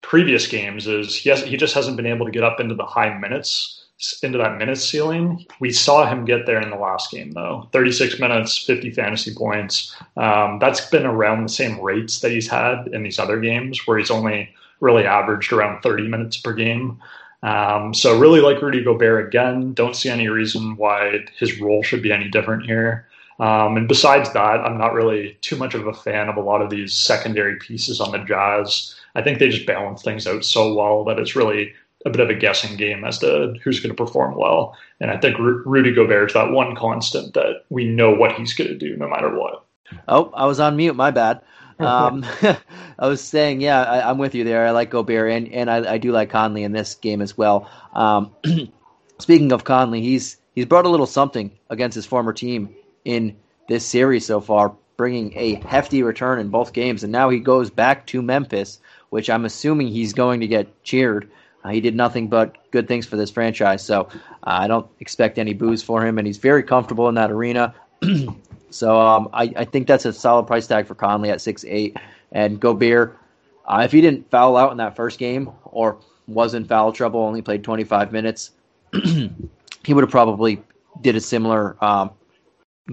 S3: previous games is he has, he just hasn't been able to get up into the high minutes into that minutes ceiling. We saw him get there in the last game though. 36 minutes, 50 fantasy points. Um, that's been around the same rates that he's had in these other games where he's only really averaged around 30 minutes per game. Um, so really like Rudy Gobert again. Don't see any reason why his role should be any different here. Um, and besides that, I'm not really too much of a fan of a lot of these secondary pieces on the Jazz. I think they just balance things out so well that it's really a bit of a guessing game as to who's going to perform well. And I think Rudy Gobert is that one constant that we know what he's going to do no matter what.
S2: Oh, I was on mute. My bad. Um, I was saying, yeah, I, am with you there. I like Gobert, and, and I, I, do like Conley in this game as well. Um, speaking of Conley, he's he's brought a little something against his former team in this series so far, bringing a hefty return in both games, and now he goes back to Memphis, which I'm assuming he's going to get cheered uh, he did nothing but good things for this franchise, so uh, I don't expect any boos for him, and he's very comfortable in that arena. so um, I, I, think that's a solid price tag for Conley at six eight, and Gobert. Uh, if he didn't foul out in that first game or was in foul trouble, only played 25 minutes, he would have probably did a similar um,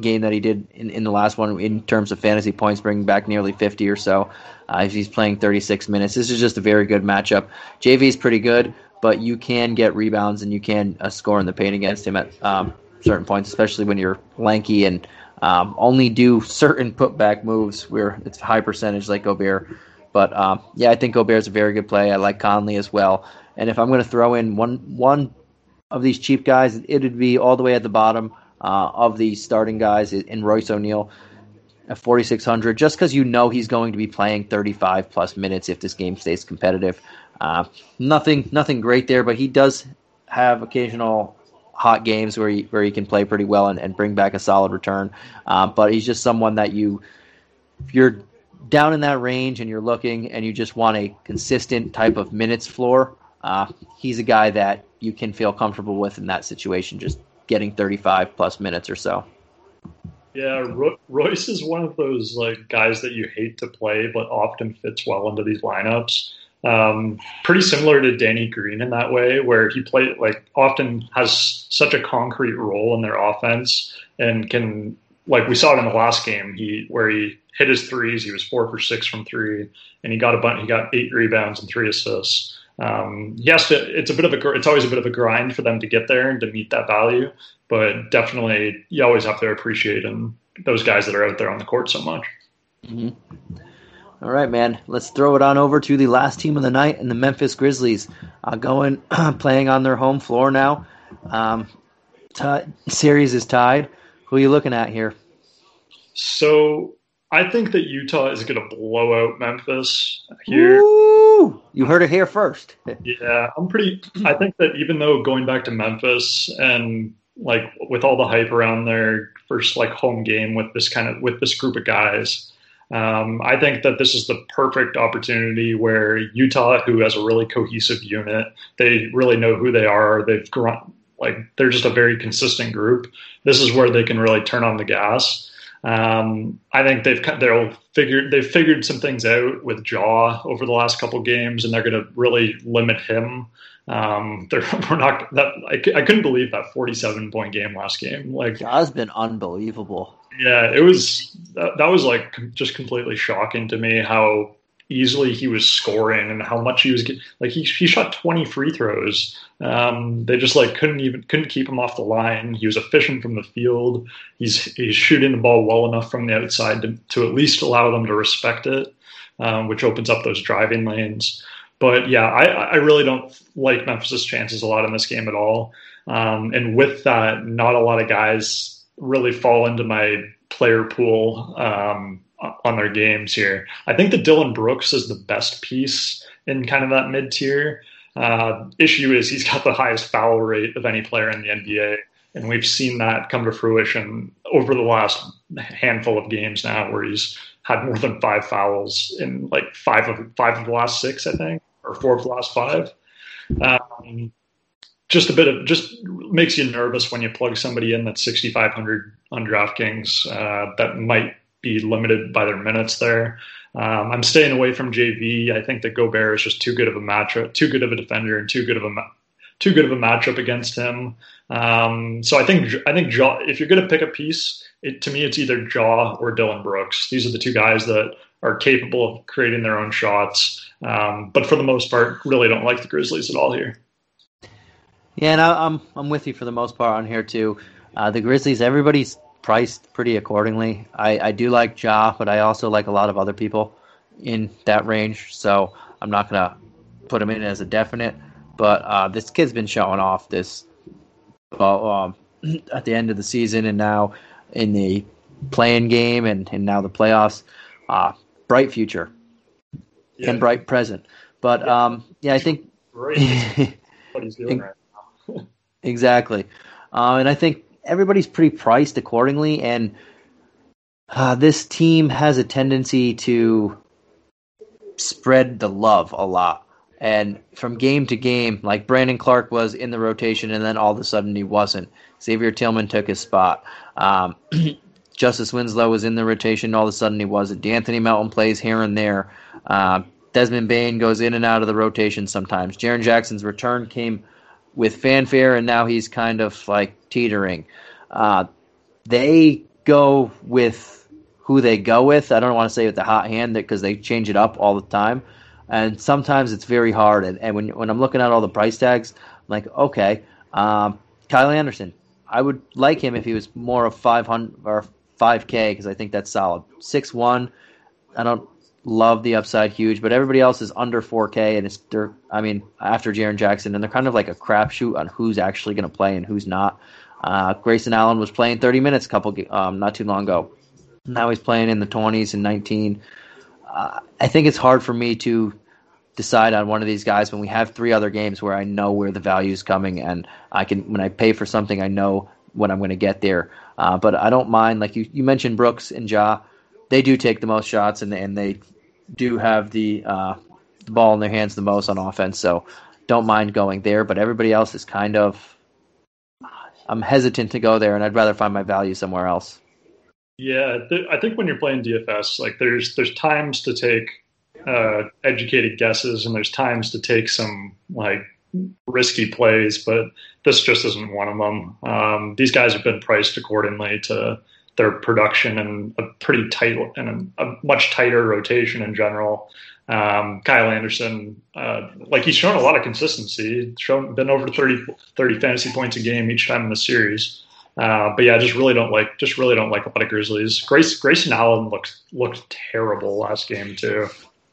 S2: game that he did in, in the last one in terms of fantasy points, bringing back nearly 50 or so. Uh, he's playing 36 minutes, this is just a very good matchup. JV is pretty good, but you can get rebounds and you can uh, score in the paint against him at um, certain points, especially when you're lanky and um, only do certain putback moves where it's high percentage like Gobert. But um, yeah, I think Gobert is a very good play. I like Conley as well. And if I'm going to throw in one one of these cheap guys, it would be all the way at the bottom uh, of the starting guys in Royce O'Neale at 4,600, just because you know he's going to be playing 35 plus minutes if this game stays competitive. Uh, nothing, nothing great there, but he does have occasional hot games where he where he can play pretty well and, and bring back a solid return. Uh, but he's just someone that you, if you're down in that range and you're looking and you just want a consistent type of minutes floor, uh, he's a guy that you can feel comfortable with in that situation. Just getting 35 plus minutes or so.
S3: Yeah, Ro- Royce is one of those like guys that you hate to play, but often fits well into these lineups. Um, pretty similar to Danny Green in that way, where he play like often has such a concrete role in their offense and can like we saw it in the last game. He where he hit his threes, he was four for six from three, and he got a bunch. He got eight rebounds and three assists um, yes, it's a bit of a it's always a bit of a grind for them to get there and to meet that value, but definitely you always have to appreciate and those guys that are out there on the court so much.
S2: Mm-hmm. All right, man. Let's throw it on over to the last team of the night, and the Memphis Grizzlies uh, going playing on their home floor now. Um, t- series is tied. Who are you looking at here?
S3: So I think that Utah is going to blow out Memphis here.
S2: Woo! You heard it here first.
S3: yeah, I'm pretty. I think that even though going back to Memphis and like with all the hype around their first like home game with this kind of with this group of guys, Um, I think that this is the perfect opportunity where Utah, who has a really cohesive unit, they really know who they are. They've grown, like they're just a very consistent group. This is where they can really turn on the gas. Um, I think they've they'll figured they've figured some things out with Ja over the last couple games, and they're going to really limit him. Um, they're we're not that I, I couldn't believe that forty-seven point game last game. Like
S2: Ja's been unbelievable.
S3: Yeah, it was that, that was like just completely shocking to me how easily he was scoring and how much he was getting. like he he shot 20 free throws. Um, they just like couldn't even couldn't keep him off the line. He was efficient from the field. He's he's shooting the ball well enough from the outside to, to at least allow them to respect it, um, which opens up those driving lanes. But yeah, I, I really don't like Memphis's chances a lot in this game at all. Um, and with that, not a lot of guys really fall into my player pool um, on their games here. I think that Dillon Brooks is the best piece in kind of that mid tier. Uh, issue is he's got the highest foul rate of any player in the NBA, and we've seen that come to fruition over the last handful of games now, where he's had more than five fouls in like five of five of the last six, I think, or four of the last five. Um, just a bit of just makes you nervous when you plug somebody in that's 6,500 on DraftKings uh, that might be limited by their minutes there. Um, I'm staying away from JV. I think that Gobert is just too good of a matchup, too good of a defender, and too good of a too good of a matchup against him. Um, so I think I think Ja, if you're going to pick a piece, it, to me it's either Ja or Dillon Brooks. These are the two guys that are capable of creating their own shots. Um, but for the most part, really don't like the Grizzlies at all here.
S2: Yeah, and I, am I'm with you for the most part on here too. Uh, the Grizzlies, everybody's priced pretty accordingly. I, I do like Ja, but I also like a lot of other people in that range. So I'm not gonna put him in as a definite. But uh, this kid's been showing off this uh, um, at the end of the season and now in the playing game and, and now the playoffs. Uh, bright future yeah. and bright present. But um, yeah, I think
S3: what he's doing right
S2: exactly. Uh, and I think everybody's pretty priced accordingly. And uh, this team has a tendency to spread the love a lot. And from game to game, like Brandon Clarke was in the rotation, and then all of a sudden he wasn't. Xavier Tillman took his spot. Um, Justice Winslow was in the rotation, and all of a sudden he wasn't. De'Anthony Melton plays here and there. Uh, Desmond Bane goes in and out of the rotation sometimes. Jaren Jackson's return came with fanfare, and now he's kind of like teetering. Uh, they go with who they go with. I don't want to say with the hot hand because they change it up all the time, and sometimes it's very hard. And, and when when I'm looking at all the price tags, I'm like, okay, um, Kyle Anderson. I would like him if he was more of 500 or 5K because I think that's solid. Six one. I don't love the upside huge, but everybody else is under 4K, and it's they're I mean after Jaren Jackson, and they're kind of like a crapshoot on who's actually going to play and who's not. Uh, Grayson Allen was playing 30 minutes a couple um, not too long ago. Now he's playing in the 20s and 19. Uh, I think it's hard for me to decide on one of these guys when we have three other games where I know where the value is coming, and I can when I pay for something, I know what I'm going to get there. Uh, but I don't mind, like you, you mentioned Brooks and Ja, they do take the most shots and and they do have the, uh, the ball in their hands the most on offense, so don't mind going there. But everybody else is kind of I'm hesitant to go there, and I'd rather find my value somewhere else.
S3: Yeah, th- I think when you're playing DFS, like there's there's times to take uh, educated guesses, and there's times to take some like risky plays, but this just isn't one of them. Um, these guys have been priced accordingly to their production and a pretty tight and a, a much tighter rotation in general. Um, Kyle Anderson, uh, like he's shown a lot of consistency, shown been over 30, 30 fantasy points a game each time in the series. Uh, but yeah, I just really don't like, just really don't like a lot of Grizzlies. Grace, Grayson Allen looked looked terrible last game too.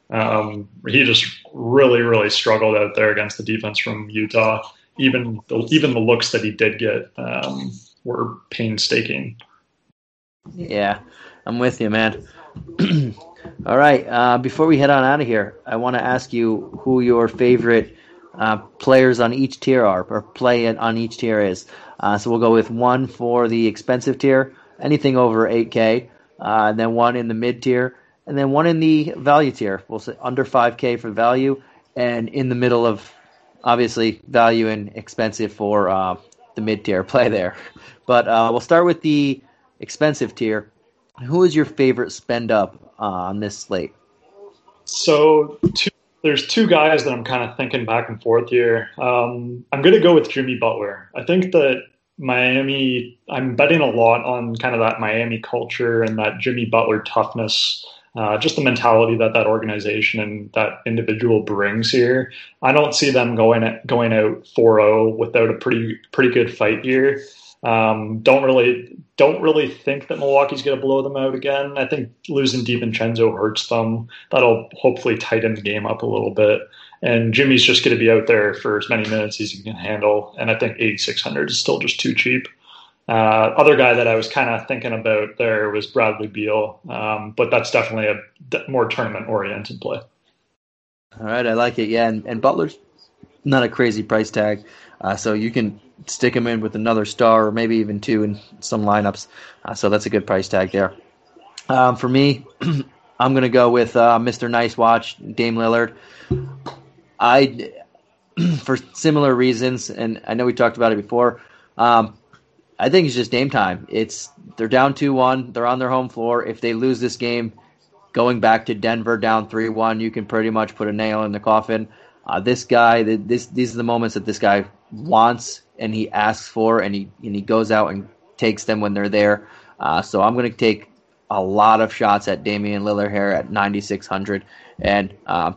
S3: Um, he just really, really struggled out there against the defense from Utah. Even the, even the looks that he did get um, were painstaking.
S2: Yeah, I'm with you, man. All right. Uh, before we head on out of here, I want to ask you who your favorite uh, players on each tier are, or play on each tier is. Uh, so we'll go with one for the expensive tier, anything over 8K, uh, and then one in the mid tier, and then one in the value tier. We'll say under 5K for value, and in the middle of obviously value and expensive for uh, the mid tier play there. But uh, we'll start with the expensive tier. Who is your favorite spend up uh, on this slate?
S3: So two, there's two guys that I'm kind of thinking back and forth here. Um, I'm going to go with Jimmy Butler. I think that Miami, I'm betting a lot on kind of that Miami culture and that Jimmy Butler toughness. Uh, just the mentality that that organization and that individual brings here. I don't see them going going out 4-0 without a pretty pretty good fight here. Um, don't really don't really think that Milwaukee's going to blow them out again. I think losing DiVincenzo hurts them. That'll hopefully tighten the game up a little bit. And Jimmy's just going to be out there for as many minutes as he can handle. And I think 8,600 is still just too cheap. Uh, other guy that I was kind of thinking about there was Bradley Beal, um, but that's definitely a more tournament oriented play.
S2: All right, I like it. Yeah, and, and Butler's not a crazy price tag, uh, so you can stick him in with another star or maybe even two in some lineups. Uh, so that's a good price tag there. Um, for me, I'm going to go with uh, Mr. Nice Watch, Dame Lillard. I, for similar reasons, and I know we talked about it before. Um, I think it's just game time. It's they're down two one. They're on their home floor. If they lose this game, going back to Denver down three one, you can pretty much put a nail in the coffin. Uh, this guy, this these are the moments that this guy wants and he asks for, and he and he goes out and takes them when they're there. Uh, so I'm going to take a lot of shots at Damian Lillard here at 9600, and uh,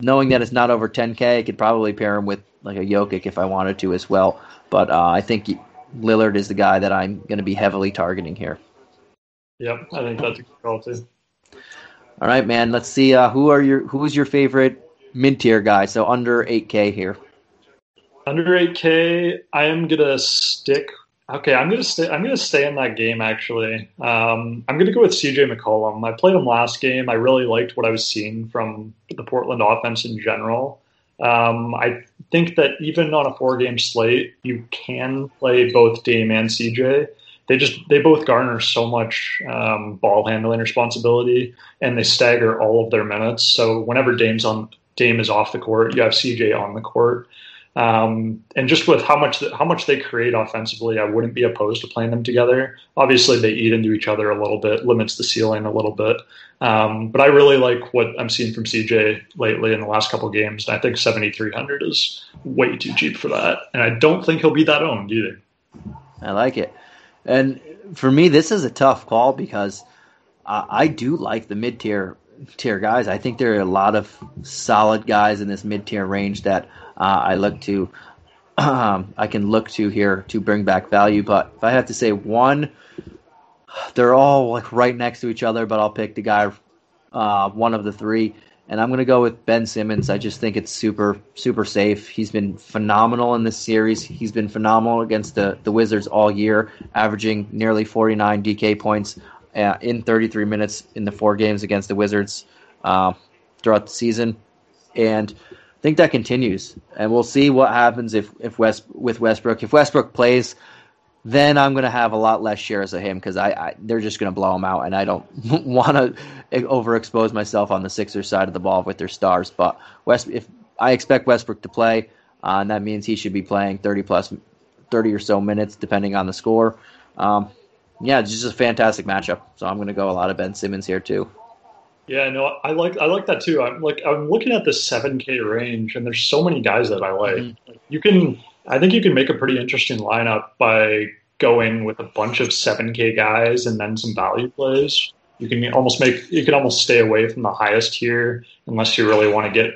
S2: knowing that it's not over 10k, I could probably pair him with like a Jokic if I wanted to as well. But uh, I think Lillard is the guy that I'm going to be heavily targeting here.
S3: Yep, I think that's a good call too.
S2: All right, man. Let's see. Uh, who are your who's your favorite mid tier guy? So under 8k here.
S3: Under 8k, I am gonna stick. Okay, I'm gonna stay. I'm gonna stay in that game. Actually, um, I'm gonna go with CJ McCollum. I played him last game. I really liked what I was seeing from the Portland offense in general. Um, I think that even on a four game slate, you can play both Dame and CJ. They just they both garner so much um, ball handling responsibility, and they stagger all of their minutes. So whenever Dame's on Dame is off the court, you have CJ on the court. Um, and just with how much how much they create offensively, I wouldn't be opposed to playing them together. Obviously, they eat into each other a little bit, limits the ceiling a little bit. Um, but I really like what I'm seeing from CJ lately in the last couple games. And I think 7,300 is way too cheap for that, and I don't think he'll be that owned either.
S2: I like it, and for me, this is a tough call because uh, I do like the mid tier tier guys. I think there are a lot of solid guys in this mid tier range that I look to. Um, I can look to here to bring back value, but if I have to say one, they're all like right next to each other. But I'll pick the guy, uh, one of the three, and I'm gonna go with Ben Simmons. I just think it's super super safe. He's been phenomenal in this series. He's been phenomenal against the the Wizards all year, averaging nearly 49 DK points uh, in 33 minutes in the four games against the Wizards uh, throughout the season, and think that continues. And we'll see what happens if if West with Westbrook. If Westbrook plays, then I'm going to have a lot less shares of him because I, I, they're just going to blow him out, and I don't want to overexpose myself on the Sixers side of the ball with their stars. But West, if I expect Westbrook to play, uh, and that means he should be playing 30 plus, 30 or so minutes depending on the score. Um, yeah, it's just a fantastic matchup. So I'm going to go a lot of Ben Simmons here too.
S3: Yeah, no, I like I like that too. I'm like I'm looking at the 7K range, and there's so many guys that I like. Mm-hmm. You can, I think you can make a pretty interesting lineup by going with a bunch of 7K guys and then some value plays. You can almost make you can almost stay away from the highest tier unless you really want to get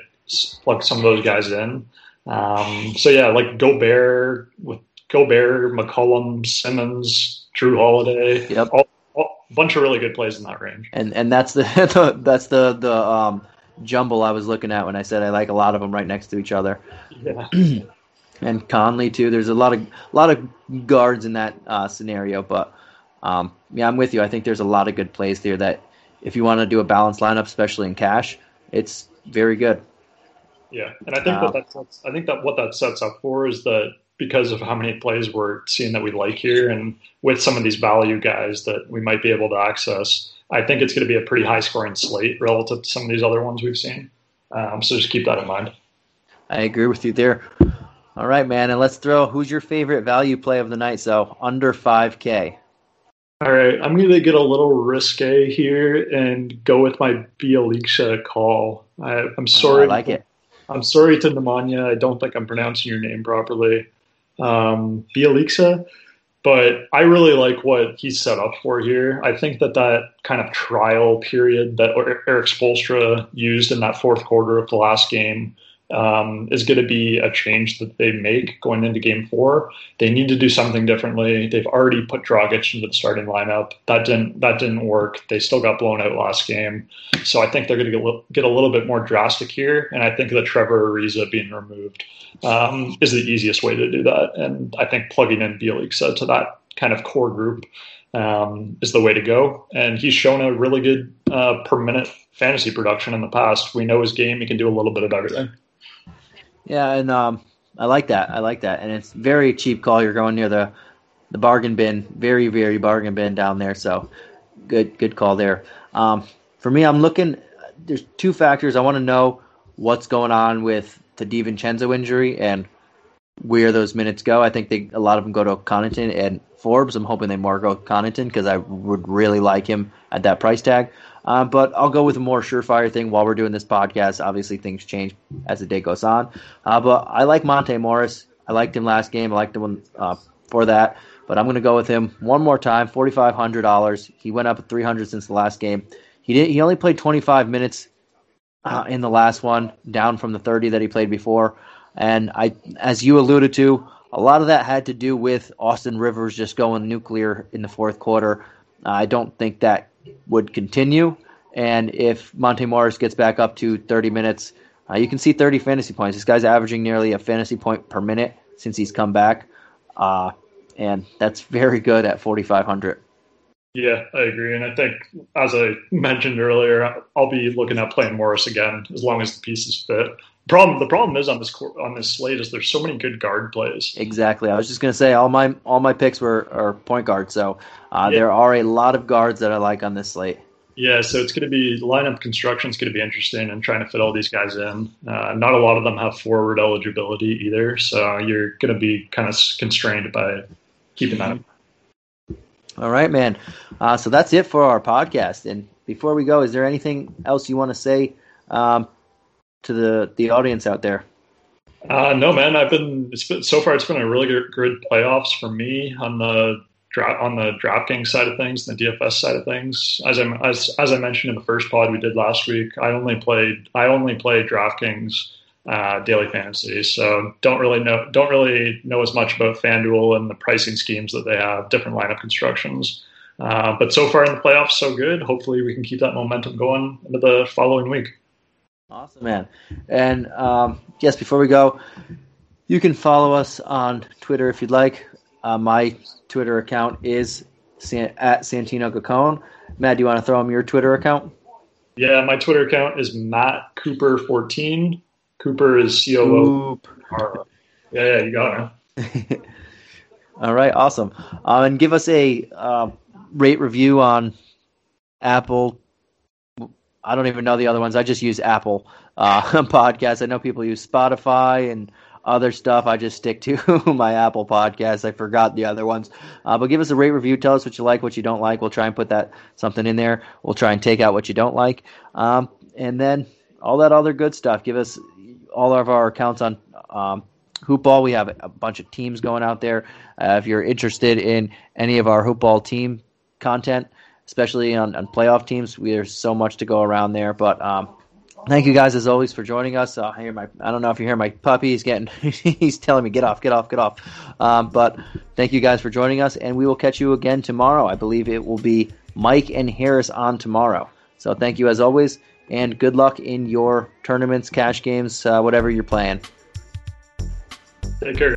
S3: plug some of those guys in. Um, so yeah, like Gobert with Gobert, McCollum, Simmons, Jrue Holiday.
S2: Yep.
S3: All, bunch of really good plays in that range.
S2: And and that's the, the that's the the um, jumble I was looking at when I said I like a lot of them right next to each other.
S3: Yeah.
S2: and Conley too. There's a lot of a lot of guards in that uh, scenario, but um, yeah, I'm with you. I think there's a lot of good plays there that if you want to do a balanced lineup, especially in cash, it's very good.
S3: Yeah, and I think uh, that that's, I think that what that sets up for is that because of how many plays we're seeing that we like here, and with some of these value guys that we might be able to access, I think it's going to be a pretty high scoring slate relative to some of these other ones we've seen. Um, so just keep that in mind.
S2: I agree with you there. All right, man, and let's throw. Who's your favorite value play of the night? So under five K.
S3: All right, I'm going to get a little risque here and go with my Bjelica call. I, am sorry.
S2: Oh, I like it.
S3: I'm sorry to Nemanja. I don't think I'm pronouncing your name properly. Um, Bjelica, but I really like what he's set up for here. I think that that kind of trial period that Erik Spoelstra used in that fourth quarter of the last game um, is going to be a change that they make going into game four. They need to do something differently. They've already put Dragic into the starting lineup. That didn't that didn't work. They still got blown out last game. So I think they're going to get, a little bit more drastic here. And I think that Trevor Ariza being removed um, is the easiest way to do that. And I think plugging in Bjelica to that kind of core group um, is the way to go. And he's shown a really good uh, per minute fantasy production in the past. We know his game; he can do a little bit of everything.
S2: Yeah, and um, I like that. I like that, and it's very cheap call. You're going near the the bargain bin, very very bargain bin down there. So good good call there. Um, for me, I'm looking. There's two factors. I want to know what's going on with the DiVincenzo injury and where those minutes go. I think they a lot of them go to Connaughton and Forbes. I'm hoping they more go Connaughton because I would really like him at that price tag. Uh, but I'll go with a more surefire thing while we're doing this podcast. Obviously, things change as the day goes on. Uh, but I like Monte Morris. I liked him last game. I liked him uh, for that. But I'm going to go with him one more time. Forty five hundred dollars. He went up at three hundred since the last game. He did. He only played 25 minutes uh, in the last one, down from the 30 that he played before. And I, as you alluded to, a lot of that had to do with Austin Rivers just going nuclear in the fourth quarter. I don't think that would continue. And if Monte Morris gets back up to 30 minutes, uh, you can see 30 fantasy points. This guy's averaging nearly a fantasy point per minute since he's come back. Uh, and that's very good at 4,500.
S3: Yeah, I agree. And I think, as I mentioned earlier, I'll be looking at playing Morris again as long as the pieces fit. Problem the problem is on this on this slate is there's so many good guard plays.
S2: Exactly. I was just gonna say all my all my picks were are point guard, so uh, yeah. there are a lot of guards that I like on this slate.
S3: Yeah, so it's going to be lineup construction is going to be interesting and trying to fit all these guys in. Uh, not a lot of them have forward eligibility either, so you're going to be kind of constrained by keeping that.
S2: All right, man. Uh, so that's it for our podcast. And before we go, is there anything else you want to say um, to the the audience out there?
S3: Uh, no, man. I've been, been so far. It's been a really good, good playoffs for me on the on the DraftKings side of things, and the DFS side of things. As I as as I mentioned in the first pod we did last week, I only played I only played DraftKings uh, daily fantasy, so don't really know don't really know as much about FanDuel and the pricing schemes that they have, different lineup constructions. Uh, but so far in the playoffs, so good. Hopefully, we can keep that momentum going into the following week.
S2: Awesome, man. And um, yes, before we go, you can follow us on Twitter if you'd like. Uh, my Twitter account is San- at Santino Gacone. Matt, do you want to throw him your Twitter account?
S3: Yeah, my Twitter account is Matt Cooper fourteen. Cooper is C O O. Yeah, yeah, you got
S2: it. All right, awesome. Um, and give us a uh, rate review on Apple. I don't even know the other ones. I just use Apple uh, podcasts. I know people use Spotify and other stuff. I just stick to my Apple podcast. I forgot the other ones. Uh, but give us a rate review. Tell us what you like, what you don't like. We'll try and put that something in there. We'll try and take out what you don't like. Um, and then all that other good stuff. Give us all of our accounts on um, Hoopball. We have a bunch of teams going out there. Uh, if you're interested in any of our Hoopball team content, especially on, on playoff teams, there's so much to go around there. But um, thank you guys as always for joining us. Uh, I hear my I don't know if you hear my puppy. He's getting he's telling me get off, get off, get off. Um, but thank you guys for joining us, and we will catch you again tomorrow. I believe it will be Mike and Harris on tomorrow. So thank you as always, and good luck in your tournaments, cash games, uh, whatever you're playing.
S3: Take care.